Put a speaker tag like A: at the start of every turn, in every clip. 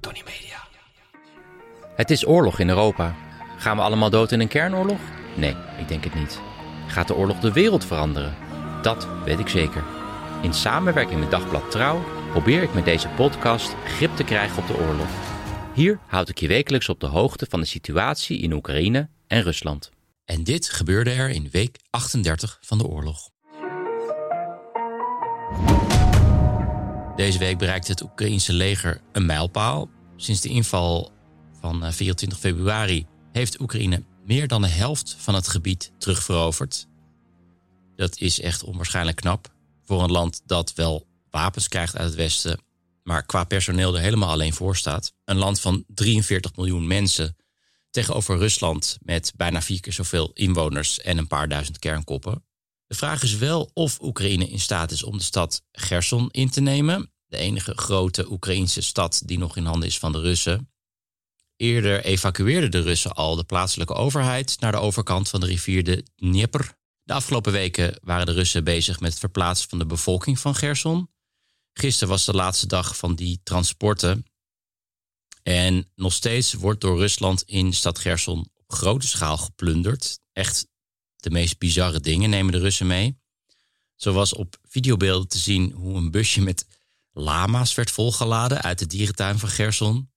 A: Tony Media. Het is oorlog in Europa. Gaan we allemaal dood in een kernoorlog? Nee, ik denk het niet. Gaat de oorlog de wereld veranderen? Dat weet ik zeker. In samenwerking met Dagblad Trouw probeer ik met deze podcast grip te krijgen op de oorlog. Hier houd ik je wekelijks op de hoogte van de situatie in Oekraïne en Rusland. En dit gebeurde er in week 38 van de oorlog. Deze week bereikte het Oekraïense leger een mijlpaal. Sinds de inval van eh, 24 februari heeft Oekraïne meer dan de helft van het gebied terugveroverd. Dat is echt onwaarschijnlijk knap voor een land dat wel wapens krijgt uit het Westen, maar qua personeel er helemaal alleen voor staat. Een land van 43 miljoen mensen tegenover Rusland met bijna vier keer zoveel inwoners en een paar duizend kernkoppen. De vraag is wel of Oekraïne in staat is om de stad Gerson in te nemen, de enige grote Oekraïnse stad die nog in handen is van de Russen. Eerder evacueerden de Russen al de plaatselijke overheid naar de overkant van de rivier de Dnieper. De afgelopen weken waren de Russen bezig met het verplaatsen van de bevolking van Gerson. Gisteren was de laatste dag van die transporten. En nog steeds wordt door Rusland in stad Gerson op grote schaal geplunderd. Echt de meest bizarre dingen nemen de Russen mee. Zo was op videobeelden te zien hoe een busje met lama's werd volgeladen uit de dierentuin van Gerson.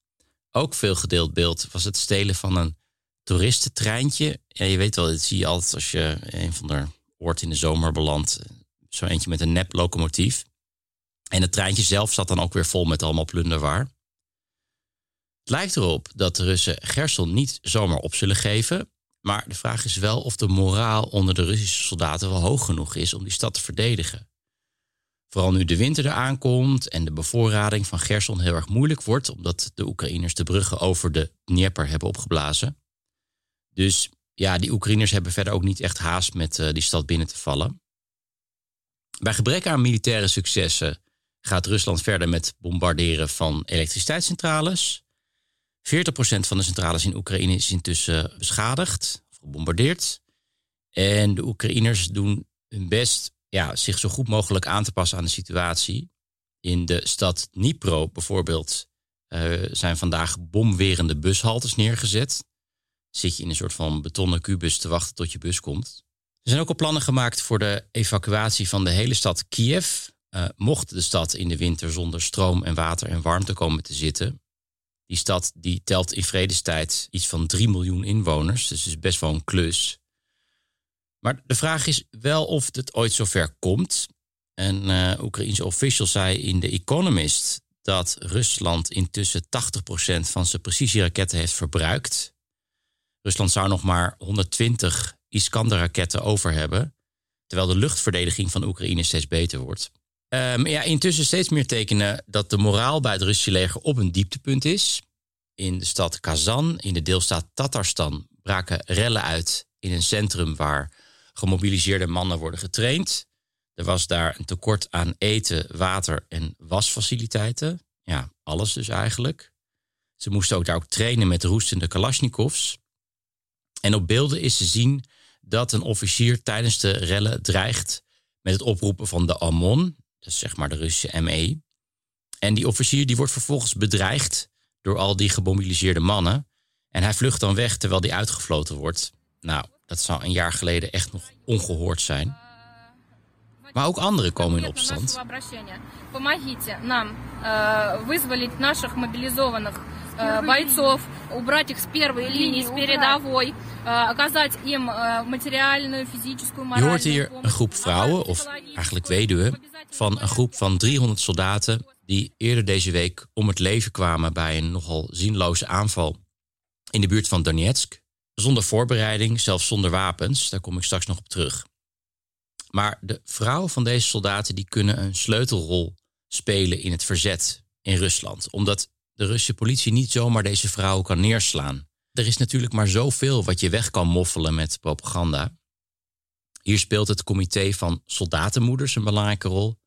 A: Ook veel gedeeld beeld was het stelen van een toeristentreintje. Ja, je weet wel, dit zie je altijd als je een van de oort in de zomer belandt. Zo eentje met een nep locomotief. En het treintje zelf zat dan ook weer vol met allemaal plunderwaar. Het lijkt erop dat de Russen Gerson niet zomaar op zullen geven. Maar de vraag is wel of de moraal onder de Russische soldaten wel hoog genoeg is om die stad te verdedigen. Vooral nu de winter eraan komt en de bevoorrading van Gerson heel erg moeilijk wordt, omdat de Oekraïners de bruggen over de Dnieper hebben opgeblazen. Dus ja, die Oekraïners hebben verder ook niet echt haast met uh, die stad binnen te vallen. Bij gebrek aan militaire successen gaat Rusland verder met bombarderen van elektriciteitscentrales. 40% van de centrales in Oekraïne is intussen beschadigd of gebombardeerd. En de Oekraïners doen hun best ja, zich zo goed mogelijk aan te passen aan de situatie. In de stad Dnipro bijvoorbeeld uh, zijn vandaag bomwerende bushaltes neergezet. Zit je in een soort van betonnen kubus te wachten tot je bus komt. Er zijn ook al plannen gemaakt voor de evacuatie van de hele stad Kiev. Uh, mocht de stad in de winter zonder stroom en water en warmte komen te zitten. Die stad die telt in vredestijd iets van 3 miljoen inwoners, dus is best wel een klus. Maar de vraag is wel of het ooit zover komt. Een uh, Oekraïense official zei in The Economist dat Rusland intussen 80% van zijn precisieraketten heeft verbruikt. Rusland zou nog maar 120 Iskander-raketten over hebben, terwijl de luchtverdediging van Oekraïne steeds beter wordt. Um, ja, intussen steeds meer tekenen dat de moraal bij het Russische leger op een dieptepunt is. In de stad Kazan, in de deelstaat Tatarstan, braken rellen uit in een centrum waar gemobiliseerde mannen worden getraind. Er was daar een tekort aan eten, water en wasfaciliteiten. Ja, alles dus eigenlijk. Ze moesten ook daar ook trainen met roestende kalasjnikovs. En op beelden is te zien dat een officier tijdens de rellen dreigt met het oproepen van de Amon, dus zeg maar de Russische ME. En die officier die wordt vervolgens bedreigd door al die gemobiliseerde mannen. En hij vlucht dan weg terwijl die uitgefloten wordt. Nou, dat zou een jaar geleden echt nog ongehoord zijn. Maar ook anderen komen in opstand.
B: Помогите нам вызволить наших мобилизованных бойцов, убрать их с первой линии, с передовой, оказать им материальную, физическую,
A: Je hoort hier een groep vrouwen, of eigenlijk weduwen, van een groep van 300 soldaten die eerder deze week om het leven kwamen bij een nogal zinloze aanval in de buurt van Donetsk. Zonder voorbereiding, zelfs zonder wapens, daar kom ik straks nog op terug. Maar de vrouwen van deze soldaten die kunnen een sleutelrol spelen in het verzet in Rusland. Omdat de Russische politie niet zomaar deze vrouw kan neerslaan. Er is natuurlijk maar zoveel wat je weg kan moffelen met propaganda. Hier speelt het comité van soldatenmoeders een belangrijke rol.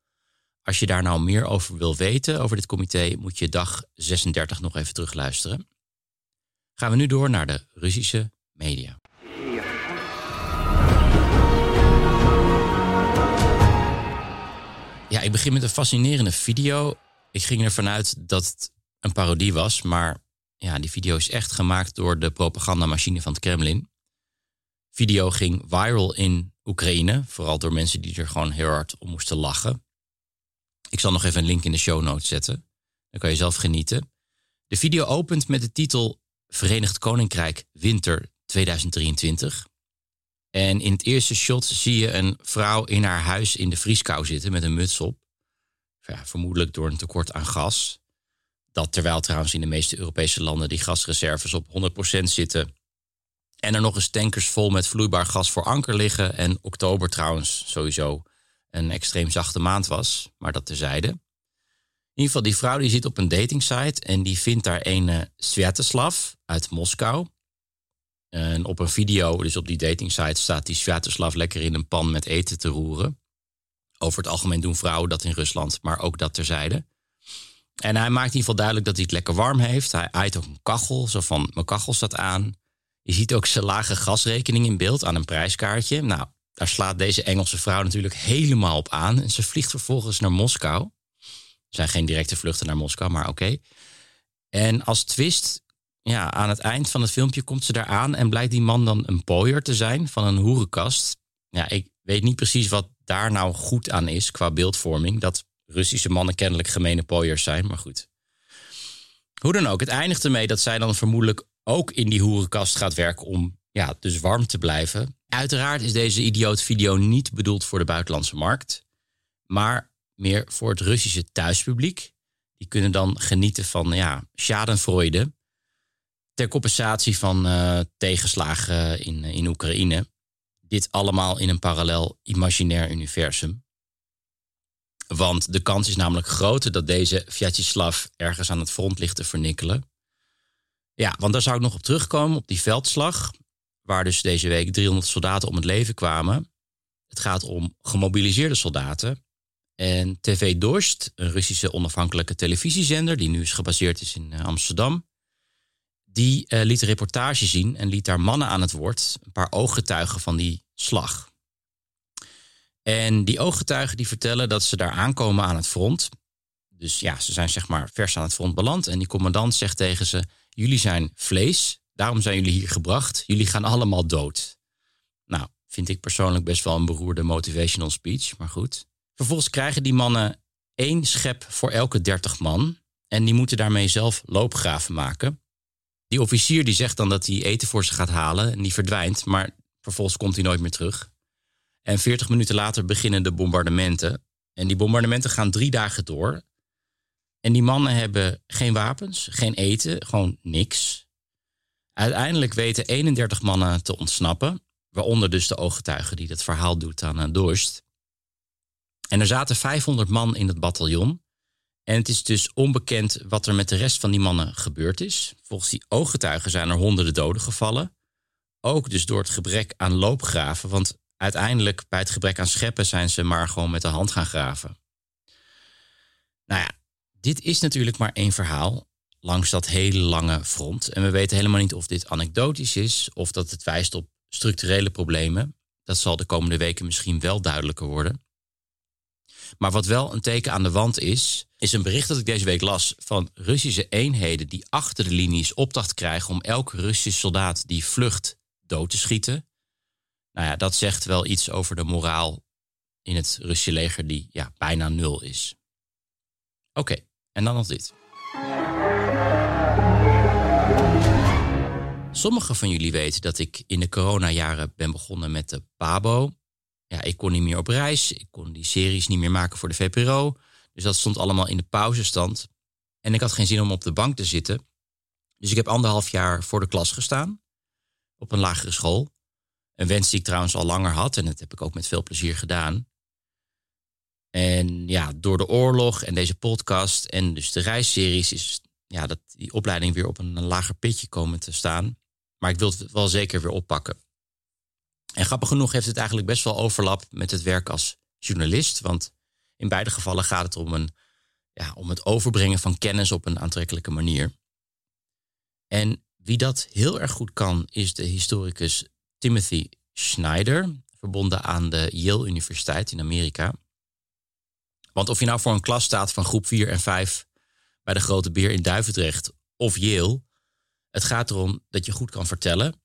A: Als je daar nou meer over wil weten, over dit comité, moet je dag 36 nog even terugluisteren. Gaan we nu door naar de Russische media. Ja, ik begin met een fascinerende video. Ik ging ervan uit dat het een parodie was, maar ja, die video is echt gemaakt door de propagandamachine van het Kremlin. Video ging viral in Oekraïne, vooral door mensen die er gewoon heel hard om moesten lachen. Ik zal nog even een link in de show notes zetten. Dan kan je zelf genieten. De video opent met de titel Verenigd Koninkrijk Winter 2023. En in het eerste shot zie je een vrouw in haar huis in de vrieskou zitten met een muts op. Ja, vermoedelijk door een tekort aan gas. Dat terwijl trouwens in de meeste Europese landen die gasreserves op 100% zitten. En er nog eens tankers vol met vloeibaar gas voor anker liggen. En oktober trouwens sowieso een extreem zachte maand was. Maar dat terzijde. In ieder geval, die vrouw die zit op een datingsite en die vindt daar een Sviatoslav uit Moskou. En op een video, dus op die datingsite, staat die Sviatoslav lekker in een pan met eten te roeren. Over het algemeen doen vrouwen dat in Rusland, maar ook dat terzijde. En hij maakt in ieder geval duidelijk dat hij het lekker warm heeft. Hij aait ook een kachel, zo van mijn kachel staat aan. Je ziet ook zijn lage gasrekening in beeld aan een prijskaartje. Nou, daar slaat deze Engelse vrouw natuurlijk helemaal op aan. En ze vliegt vervolgens naar Moskou. Er zijn geen directe vluchten naar Moskou, maar oké. En als twist, ja, aan het eind van het filmpje komt ze daar aan en blijkt die man dan een pooier te zijn van een hoerenkast. Ja, ik weet niet precies wat daar nou goed aan is qua beeldvorming. Dat Russische mannen kennelijk gemene pooiers zijn, maar goed. Hoe dan ook, het eindigt ermee dat zij dan vermoedelijk ook in die hoerenkast gaat werken om ja, dus warm te blijven. Uiteraard is deze idioot video niet bedoeld voor de buitenlandse markt, maar meer voor het Russische thuispubliek. Die kunnen dan genieten van ja, schadenfreude ter compensatie van uh, tegenslagen in, in Oekraïne. Dit allemaal in een parallel imaginair universum. Want de kans is namelijk groter dat deze Vyacheslav ergens aan het front ligt te vernikkelen. Ja, want daar zou ik nog op terugkomen, op die veldslag, waar dus deze week 300 soldaten om het leven kwamen. Het gaat om gemobiliseerde soldaten. En TV Dorst, een Russische onafhankelijke televisiezender, die nu is gebaseerd is in Amsterdam, die uh, liet een reportage zien en liet daar mannen aan het woord, een paar ooggetuigen van die slag. En die ooggetuigen die vertellen dat ze daar aankomen aan het front. Dus ja, ze zijn zeg maar vers aan het front beland. En die commandant zegt tegen ze: Jullie zijn vlees, daarom zijn jullie hier gebracht. Jullie gaan allemaal dood. Nou, vind ik persoonlijk best wel een beroerde motivational speech, maar goed. Vervolgens krijgen die mannen één schep voor elke dertig man. En die moeten daarmee zelf loopgraven maken. Die officier die zegt dan dat hij eten voor ze gaat halen en die verdwijnt, maar vervolgens komt hij nooit meer terug. En 40 minuten later beginnen de bombardementen. En die bombardementen gaan drie dagen door. En die mannen hebben geen wapens, geen eten, gewoon niks. Uiteindelijk weten 31 mannen te ontsnappen, waaronder dus de ooggetuige die dat verhaal doet aan uh, Dorst. En er zaten 500 man in het bataljon. En het is dus onbekend wat er met de rest van die mannen gebeurd is. Volgens die ooggetuigen zijn er honderden doden gevallen. Ook dus door het gebrek aan loopgraven. Want uiteindelijk bij het gebrek aan scheppen zijn ze maar gewoon met de hand gaan graven. Nou ja, dit is natuurlijk maar één verhaal langs dat hele lange front. En we weten helemaal niet of dit anekdotisch is of dat het wijst op structurele problemen. Dat zal de komende weken misschien wel duidelijker worden. Maar wat wel een teken aan de wand is, is een bericht dat ik deze week las van Russische eenheden die achter de linies opdracht krijgen om elke Russische soldaat die vlucht dood te schieten. Nou ja, dat zegt wel iets over de moraal in het Russische leger die ja, bijna nul is. Oké, en dan nog dit. Sommigen van jullie weten dat ik in de coronajaren ben begonnen met de Pabo. Ja, ik kon niet meer op reis, ik kon die series niet meer maken voor de VPRO. Dus dat stond allemaal in de pauzestand. En ik had geen zin om op de bank te zitten. Dus ik heb anderhalf jaar voor de klas gestaan. Op een lagere school. Een wens die ik trouwens al langer had. En dat heb ik ook met veel plezier gedaan. En ja, door de oorlog en deze podcast en dus de reisseries is ja, dat die opleiding weer op een lager pitje komen te staan. Maar ik wil het wel zeker weer oppakken. En grappig genoeg heeft het eigenlijk best wel overlap met het werk als journalist. Want in beide gevallen gaat het om, een, ja, om het overbrengen van kennis op een aantrekkelijke manier. En wie dat heel erg goed kan, is de historicus Timothy Schneider, verbonden aan de Yale Universiteit in Amerika. Want of je nou voor een klas staat van groep 4 en 5 bij de Grote Beer in Duivendrecht of Yale, het gaat erom dat je goed kan vertellen.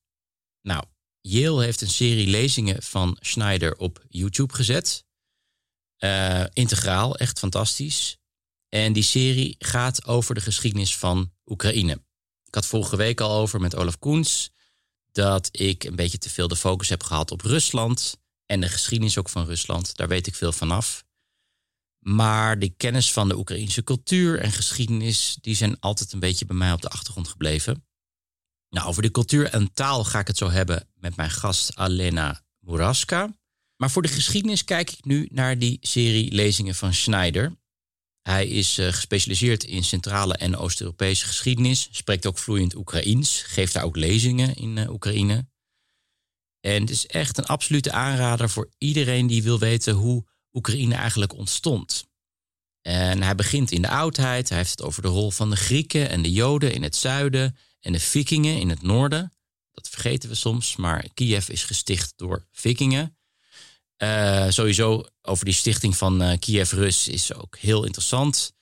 A: Nou, Yale heeft een serie lezingen van Schneider op YouTube gezet. Uh, integraal, echt fantastisch. En die serie gaat over de geschiedenis van Oekraïne. Ik had vorige week al over met Olaf Koens dat ik een beetje te veel de focus heb gehad op Rusland en de geschiedenis ook van Rusland. Daar weet ik veel vanaf. Maar die kennis van de Oekraïnse cultuur en geschiedenis, die zijn altijd een beetje bij mij op de achtergrond gebleven. Nou, over de cultuur en taal ga ik het zo hebben met mijn gast Alena Muraska. Maar voor de geschiedenis kijk ik nu naar die serie lezingen van Schneider. Hij is uh, gespecialiseerd in Centrale en Oost-Europese geschiedenis, spreekt ook vloeiend Oekraïens, geeft daar ook lezingen in uh, Oekraïne. En het is echt een absolute aanrader voor iedereen die wil weten hoe Oekraïne eigenlijk ontstond. En hij begint in de oudheid, hij heeft het over de rol van de Grieken en de Joden in het zuiden en de Vikingen in het noorden. Dat vergeten we soms, maar Kiev is gesticht door Vikingen. Uh, sowieso over die stichting van uh, Kiev Rus is ook heel interessant.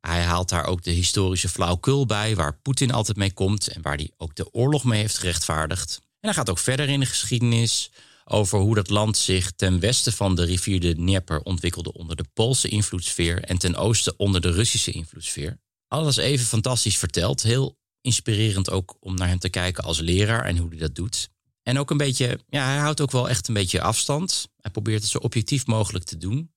A: Hij haalt daar ook de historische flauwkul bij, waar Poetin altijd mee komt en waar hij ook de oorlog mee heeft gerechtvaardigd. En hij gaat ook verder in de geschiedenis over hoe dat land zich ten westen van de rivier de Dnieper ontwikkelde onder de Poolse invloedssfeer en ten oosten onder de Russische invloedssfeer. Alles even fantastisch verteld, heel inspirerend ook om naar hem te kijken als leraar en hoe hij dat doet. En ook een beetje, ja, hij houdt ook wel echt een beetje afstand. Hij probeert het zo objectief mogelijk te doen.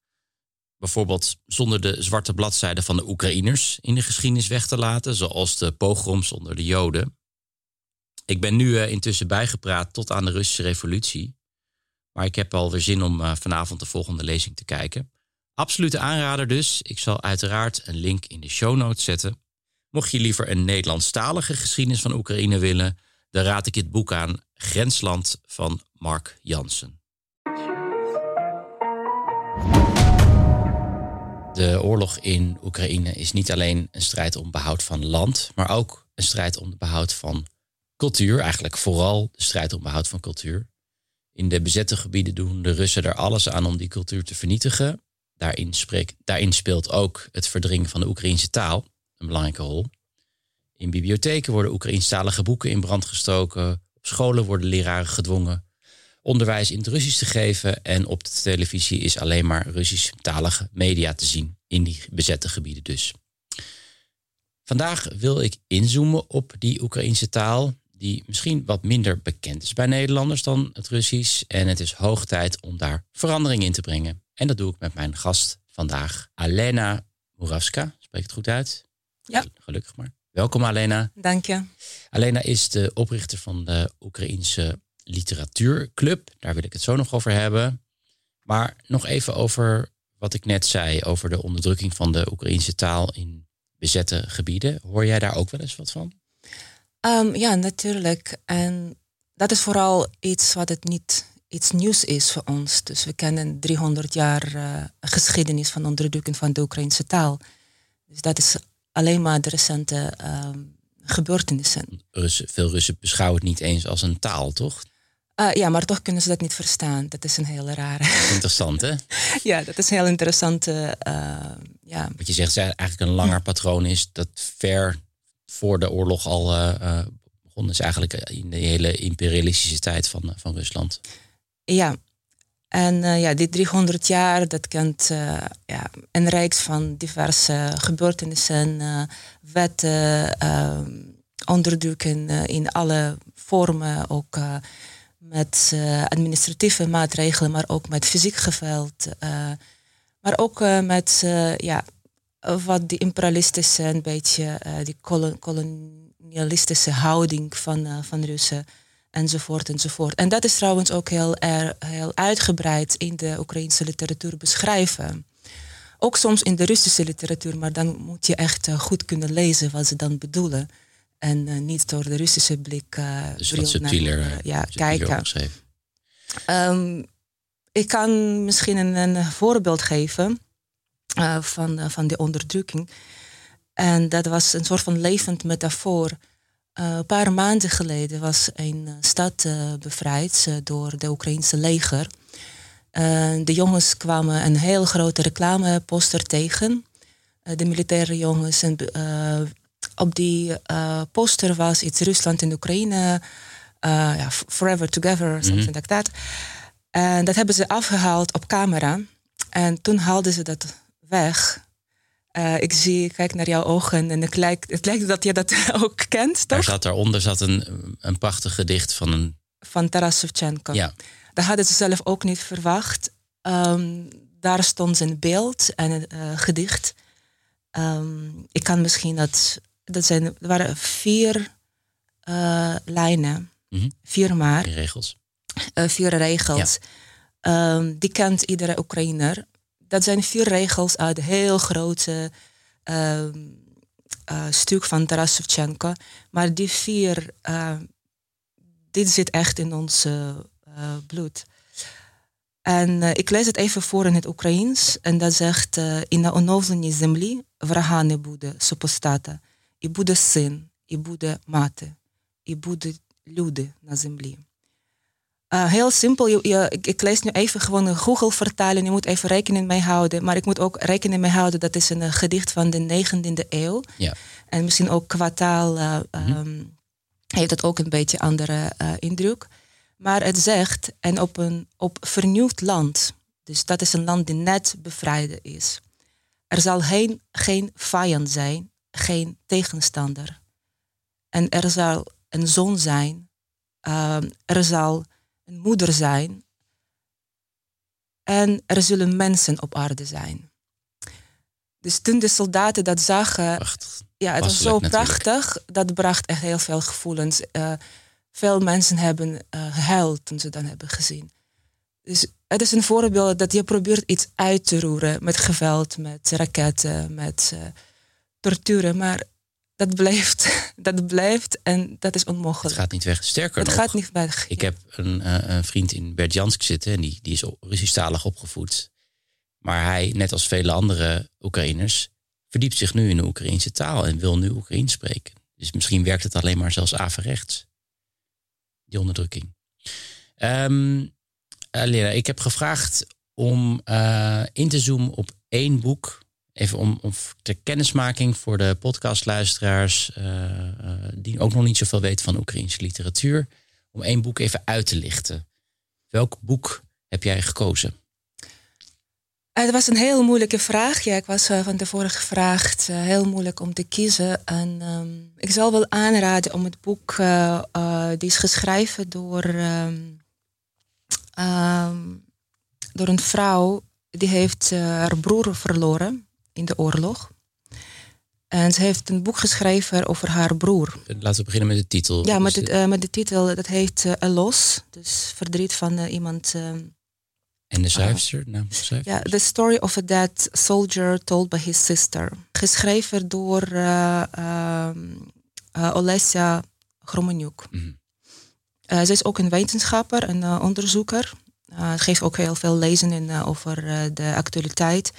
A: Bijvoorbeeld zonder de zwarte bladzijden van de Oekraïners in de geschiedenis weg te laten, zoals de pogroms onder de Joden. Ik ben nu uh, intussen bijgepraat tot aan de Russische revolutie. Maar ik heb alweer zin om uh, vanavond de volgende lezing te kijken. Absolute aanrader dus. Ik zal uiteraard een link in de show notes zetten. Mocht je liever een Nederlandstalige geschiedenis van Oekraïne willen, dan raad ik het boek aan Grensland van Mark Jansen. De oorlog in Oekraïne is niet alleen een strijd om behoud van land, maar ook een strijd om behoud van cultuur. Eigenlijk vooral de strijd om behoud van cultuur. In de bezette gebieden doen de Russen er alles aan om die cultuur te vernietigen. Daarin, daarin speelt ook het verdringen van de Oekraïnse taal een belangrijke rol. In bibliotheken worden Oekraïnstalige boeken in brand gestoken. Op scholen worden leraren gedwongen onderwijs in het Russisch te geven. En op de televisie is alleen maar Russisch-talige media te zien. In die bezette gebieden dus. Vandaag wil ik inzoomen op die Oekraïnse taal. Die misschien wat minder bekend is bij Nederlanders dan het Russisch. En het is hoog tijd om daar verandering in te brengen. En dat doe ik met mijn gast vandaag, Alena Muravska. Spreek het goed uit?
C: Ja.
A: Gelukkig maar. Welkom Alena.
C: Dank je.
A: Alena is de oprichter van de Oekraïense Literatuurclub. Daar wil ik het zo nog over hebben. Maar nog even over wat ik net zei over de onderdrukking van de Oekraïense taal in bezette gebieden. Hoor jij daar ook wel eens wat van?
C: Um, ja, natuurlijk. En dat is vooral iets wat het niet iets nieuws is voor ons. Dus we kennen 300 jaar uh, geschiedenis van onderdrukking van de Oekraïnse taal. Dus dat is alleen maar de recente uh, gebeurtenissen.
A: Russen, veel Russen beschouwen het niet eens als een taal, toch?
C: Uh, ja, maar toch kunnen ze dat niet verstaan. Dat is een hele rare.
A: Interessant, hè?
C: ja, dat is heel interessant. Uh, ja.
A: Wat je zegt, is eigenlijk een langer patroon is dat ver voor de oorlog al uh, begonnen is, eigenlijk in de hele imperialistische tijd van, van Rusland.
C: Ja, en uh, ja, die 300 jaar, dat kent uh, ja, een rijk van diverse gebeurtenissen, uh, wetten, onderdrukken in alle vormen, ook met administratieve maatregelen, maar ook met fysiek geweld, maar ook met ja, wat die imperialistische, een beetje die kolonialistische houding van, van Russen enzovoort enzovoort. En dat is trouwens ook heel, er, heel uitgebreid in de Oekraïnse literatuur beschrijven. Ook soms in de Russische literatuur, maar dan moet je echt eh, goed kunnen lezen wat ze dan bedoelen. En eh, niet door de Russische blik uh,
A: dus wat subtieler,
C: naar, ja, kijken. Um, ik kan misschien een, een voorbeeld geven van, van de onderdrukking. En dat was een soort van levend metafoor. Een paar maanden geleden was een stad bevrijd door de Oekraïnse leger. De jongens kwamen een heel grote reclameposter tegen. De militaire jongens. En, op die poster was iets Rusland en Oekraïne. ja, forever together, something mm -hmm. like that. En dat hebben ze afgehaald op camera. En toen haalden ze dat weg. Ik zie, ik kijk naar jouw ogen en het lijkt, het lijkt dat je dat ook kent, toch?
A: Daar zat daaronder zat een, een prachtig gedicht van een...
C: Van Taras Shevchenko.
A: Ja.
C: Dat hadden ze zelf ook niet verwacht. Um, daar stond zijn beeld en een uh, gedicht. Um, ik kan misschien dat. Dat zijn, er waren vier uh, lijnen.
A: Mm -hmm.
C: Vier maar.
A: Vier regels.
C: Vier regels. Ja. Um, die kent iedere Oekraïner Dat zijn vier regels uit een heel grote stuk van Taras Shevchenko. Maar die vier, dit zit echt in ons uh, bloed. En uh, ik lees het even voor in het Oekraïens. En dat zegt, uh, in de оновленій землі врага не буде, супостата. І буде син, і буде мати, і будуть люди на землі. Uh, heel simpel, je, je, ik, ik, lees nu even gewoon een Google vertalen. Je moet even rekening mee houden. Maar ik moet ook rekening mee houden dat is een uh, gedicht van de 19e eeuw.
A: Ja.
C: En misschien ook qua taal uh, mm -hmm. um, heeft het ook een beetje andere indruk. Maar het zegt, en op een op vernieuwd land, dus dat is een land die net bevrijd is. Er zal geen, geen vijand zijn, geen tegenstander. En er zal een zoon zijn, uh, er zal een moeder zijn. En er zullen mensen op aarde zijn. Dus toen de soldaten dat zagen,
A: Prachtig.
C: ja, het was zo prachtig, dat bracht echt heel veel gevoelens. Uh, veel mensen hebben uh, gehuild toen ze dat hebben gezien. Dus het is een voorbeeld dat je probeert iets uit te roeren met geweld, met raketten, met uh, torturen, maar dat blijft, dat blijft en dat is onmogelijk.
A: Het gaat niet weg. Sterker
C: het
A: nog,
C: gaat niet weg.
A: Ik heb een, uh, een vriend in Berdjansk zitten en die, die is Russisch-talig opgevoed. Maar hij, net als vele andere Oekraïners, verdiept zich nu in de Oekraïnse taal en wil nu Oekraïens spreken. Dus misschien werkt het alleen maar zelfs averechts die onderdrukking. Um, Lera, ik heb gevraagd om uh, in te zoomen op één boek. Even om, om ter kennismaking voor de podcastluisteraars, uh, die ook nog niet zoveel weten van Oekraïnse literatuur, om één boek even uit te lichten. Welk boek heb jij gekozen?
C: Het was een heel moeilijke vraag. Ja, ik was van tevoren gevraagd. Heel moeilijk om te kiezen. En um, ik zal wel aanraden om het boek, die is geschreven door, um, um, door een vrouw. Die heeft haar broer verloren in de oorlog. En ze heeft een boek geschreven over haar broer.
A: Laten we beginnen met de titel.
C: Ja, met, het, met de titel. Dat heet uh, Los. Dus verdriet van iemand
A: en de schrijfster? Uh, nou, schrijfster?
C: Ja, The Story of a Dead Soldier Told by His Sister. Geschreven door Olesja Gromenjuk.
A: Mm -hmm.
C: ze is ook een wetenschapper, een onderzoeker. Geeft ook heel veel lezen in, over de actualiteit.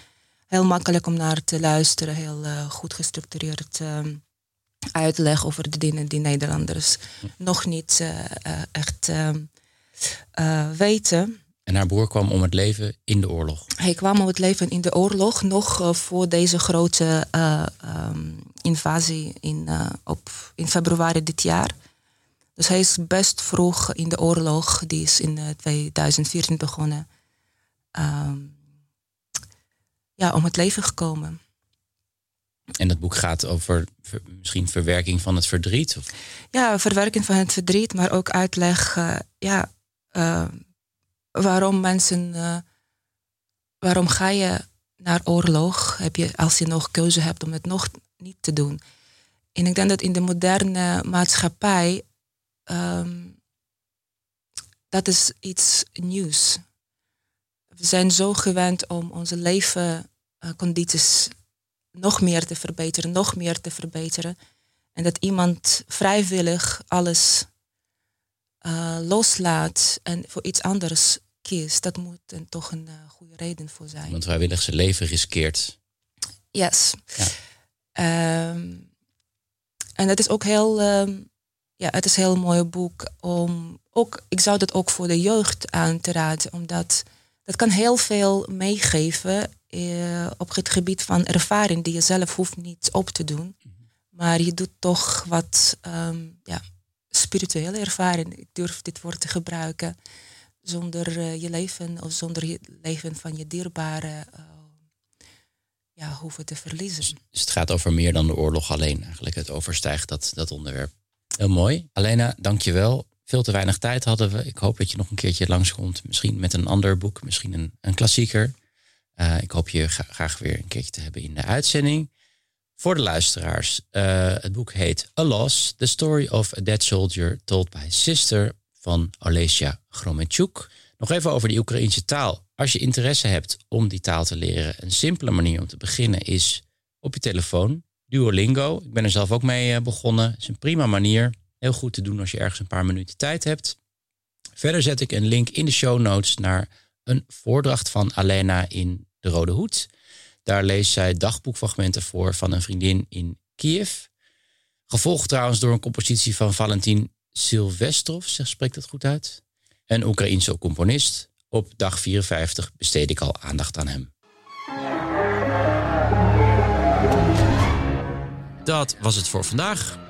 C: Heel makkelijk om naar te luisteren. Heel goed gestructureerd uitleg over de dingen die Nederlanders nog niet echt weten.
A: En haar broer kwam om het leven in de oorlog.
C: Hij kwam om het leven in de oorlog, nog voor deze grote um, invasie in, op, in februari dit jaar. Dus hij is best vroeg in de oorlog, die is in 2014 begonnen, um, ja, om het leven gekomen.
A: En dat boek gaat over ver, misschien verwerking van het verdriet? Of?
C: Ja, verwerking van het verdriet, maar ook uitleg, ja waarom mensen, uh, waarom ga je naar oorlog? Heb je, als je nog keuze hebt om het nog niet te doen. En ik denk dat in de moderne maatschappij um, dat is iets nieuws. We zijn zo gewend om onze leven uh, condities nog meer te verbeteren, nog meer te verbeteren. En dat iemand vrijwillig alles uh, loslaat en voor iets anders kiest. Dat moet er toch een uh, goede reden voor zijn.
A: Want vrijwillig zijn leven riskeert.
C: Yes. Ja. Um, en het is ook heel, um, ja, het is een heel mooi boek om ook, ik zou dat ook voor de jeugd aan te raden, omdat dat kan heel veel meegeven uh, op het gebied van ervaring die je zelf hoeft niet op te doen. Maar je doet toch wat um, ja, spirituele ervaring. Ik durf dit woord te gebruiken. Zonder uh, je leven of zonder je leven van je dierbaren uh, ja, hoeven te verliezen. Dus,
A: dus het gaat over meer dan de oorlog alleen eigenlijk. Het overstijgt dat, dat onderwerp. Heel mooi. Alena, dank je wel. Veel te weinig tijd hadden we. Ik hoop dat je nog een keertje langskomt. Misschien met een ander boek, misschien een, een klassieker. Uh, ik hoop je graag weer een keertje te hebben in de uitzending. Voor de luisteraars, uh, het boek heet A Loss, The Story of a Dead Soldier Told by Sister van Olesia Gromenchuk. Nog even over die Oekraïnse taal. Als je interesse hebt om die taal te leren, een simpele manier om te beginnen is op je telefoon. Duolingo. Ik ben er zelf ook mee eh, begonnen. Het is een prima manier. Heel goed te doen als je ergens een paar minuten tijd hebt. Verder zet ik een link in de show notes naar een voordracht van Alena in de Rode Hoed. Daar leest zij dagboekfragmenten voor van een vriendin in Kiev. Gevolgd trouwens door een compositie van Valentin Silvestrov, zeg, spreekt dat goed uit? Een Oekraïense componist. Op dag 54 besteed ik al aandacht aan hem. Dat was het voor vandaag.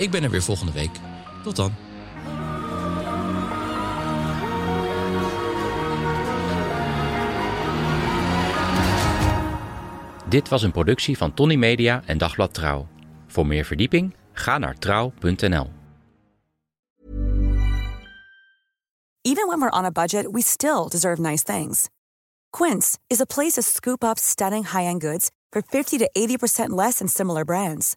A: Ik ben er weer volgende week. Tot dan. Dit was een productie van Tony Media en Dagblad Trouw. Voor meer verdieping ga naar trouw.nl.
D: Even when we're on a budget, we still deserve nice things. Quince is a place to scoop up stunning high-end goods for 50 to 80% less than similar brands.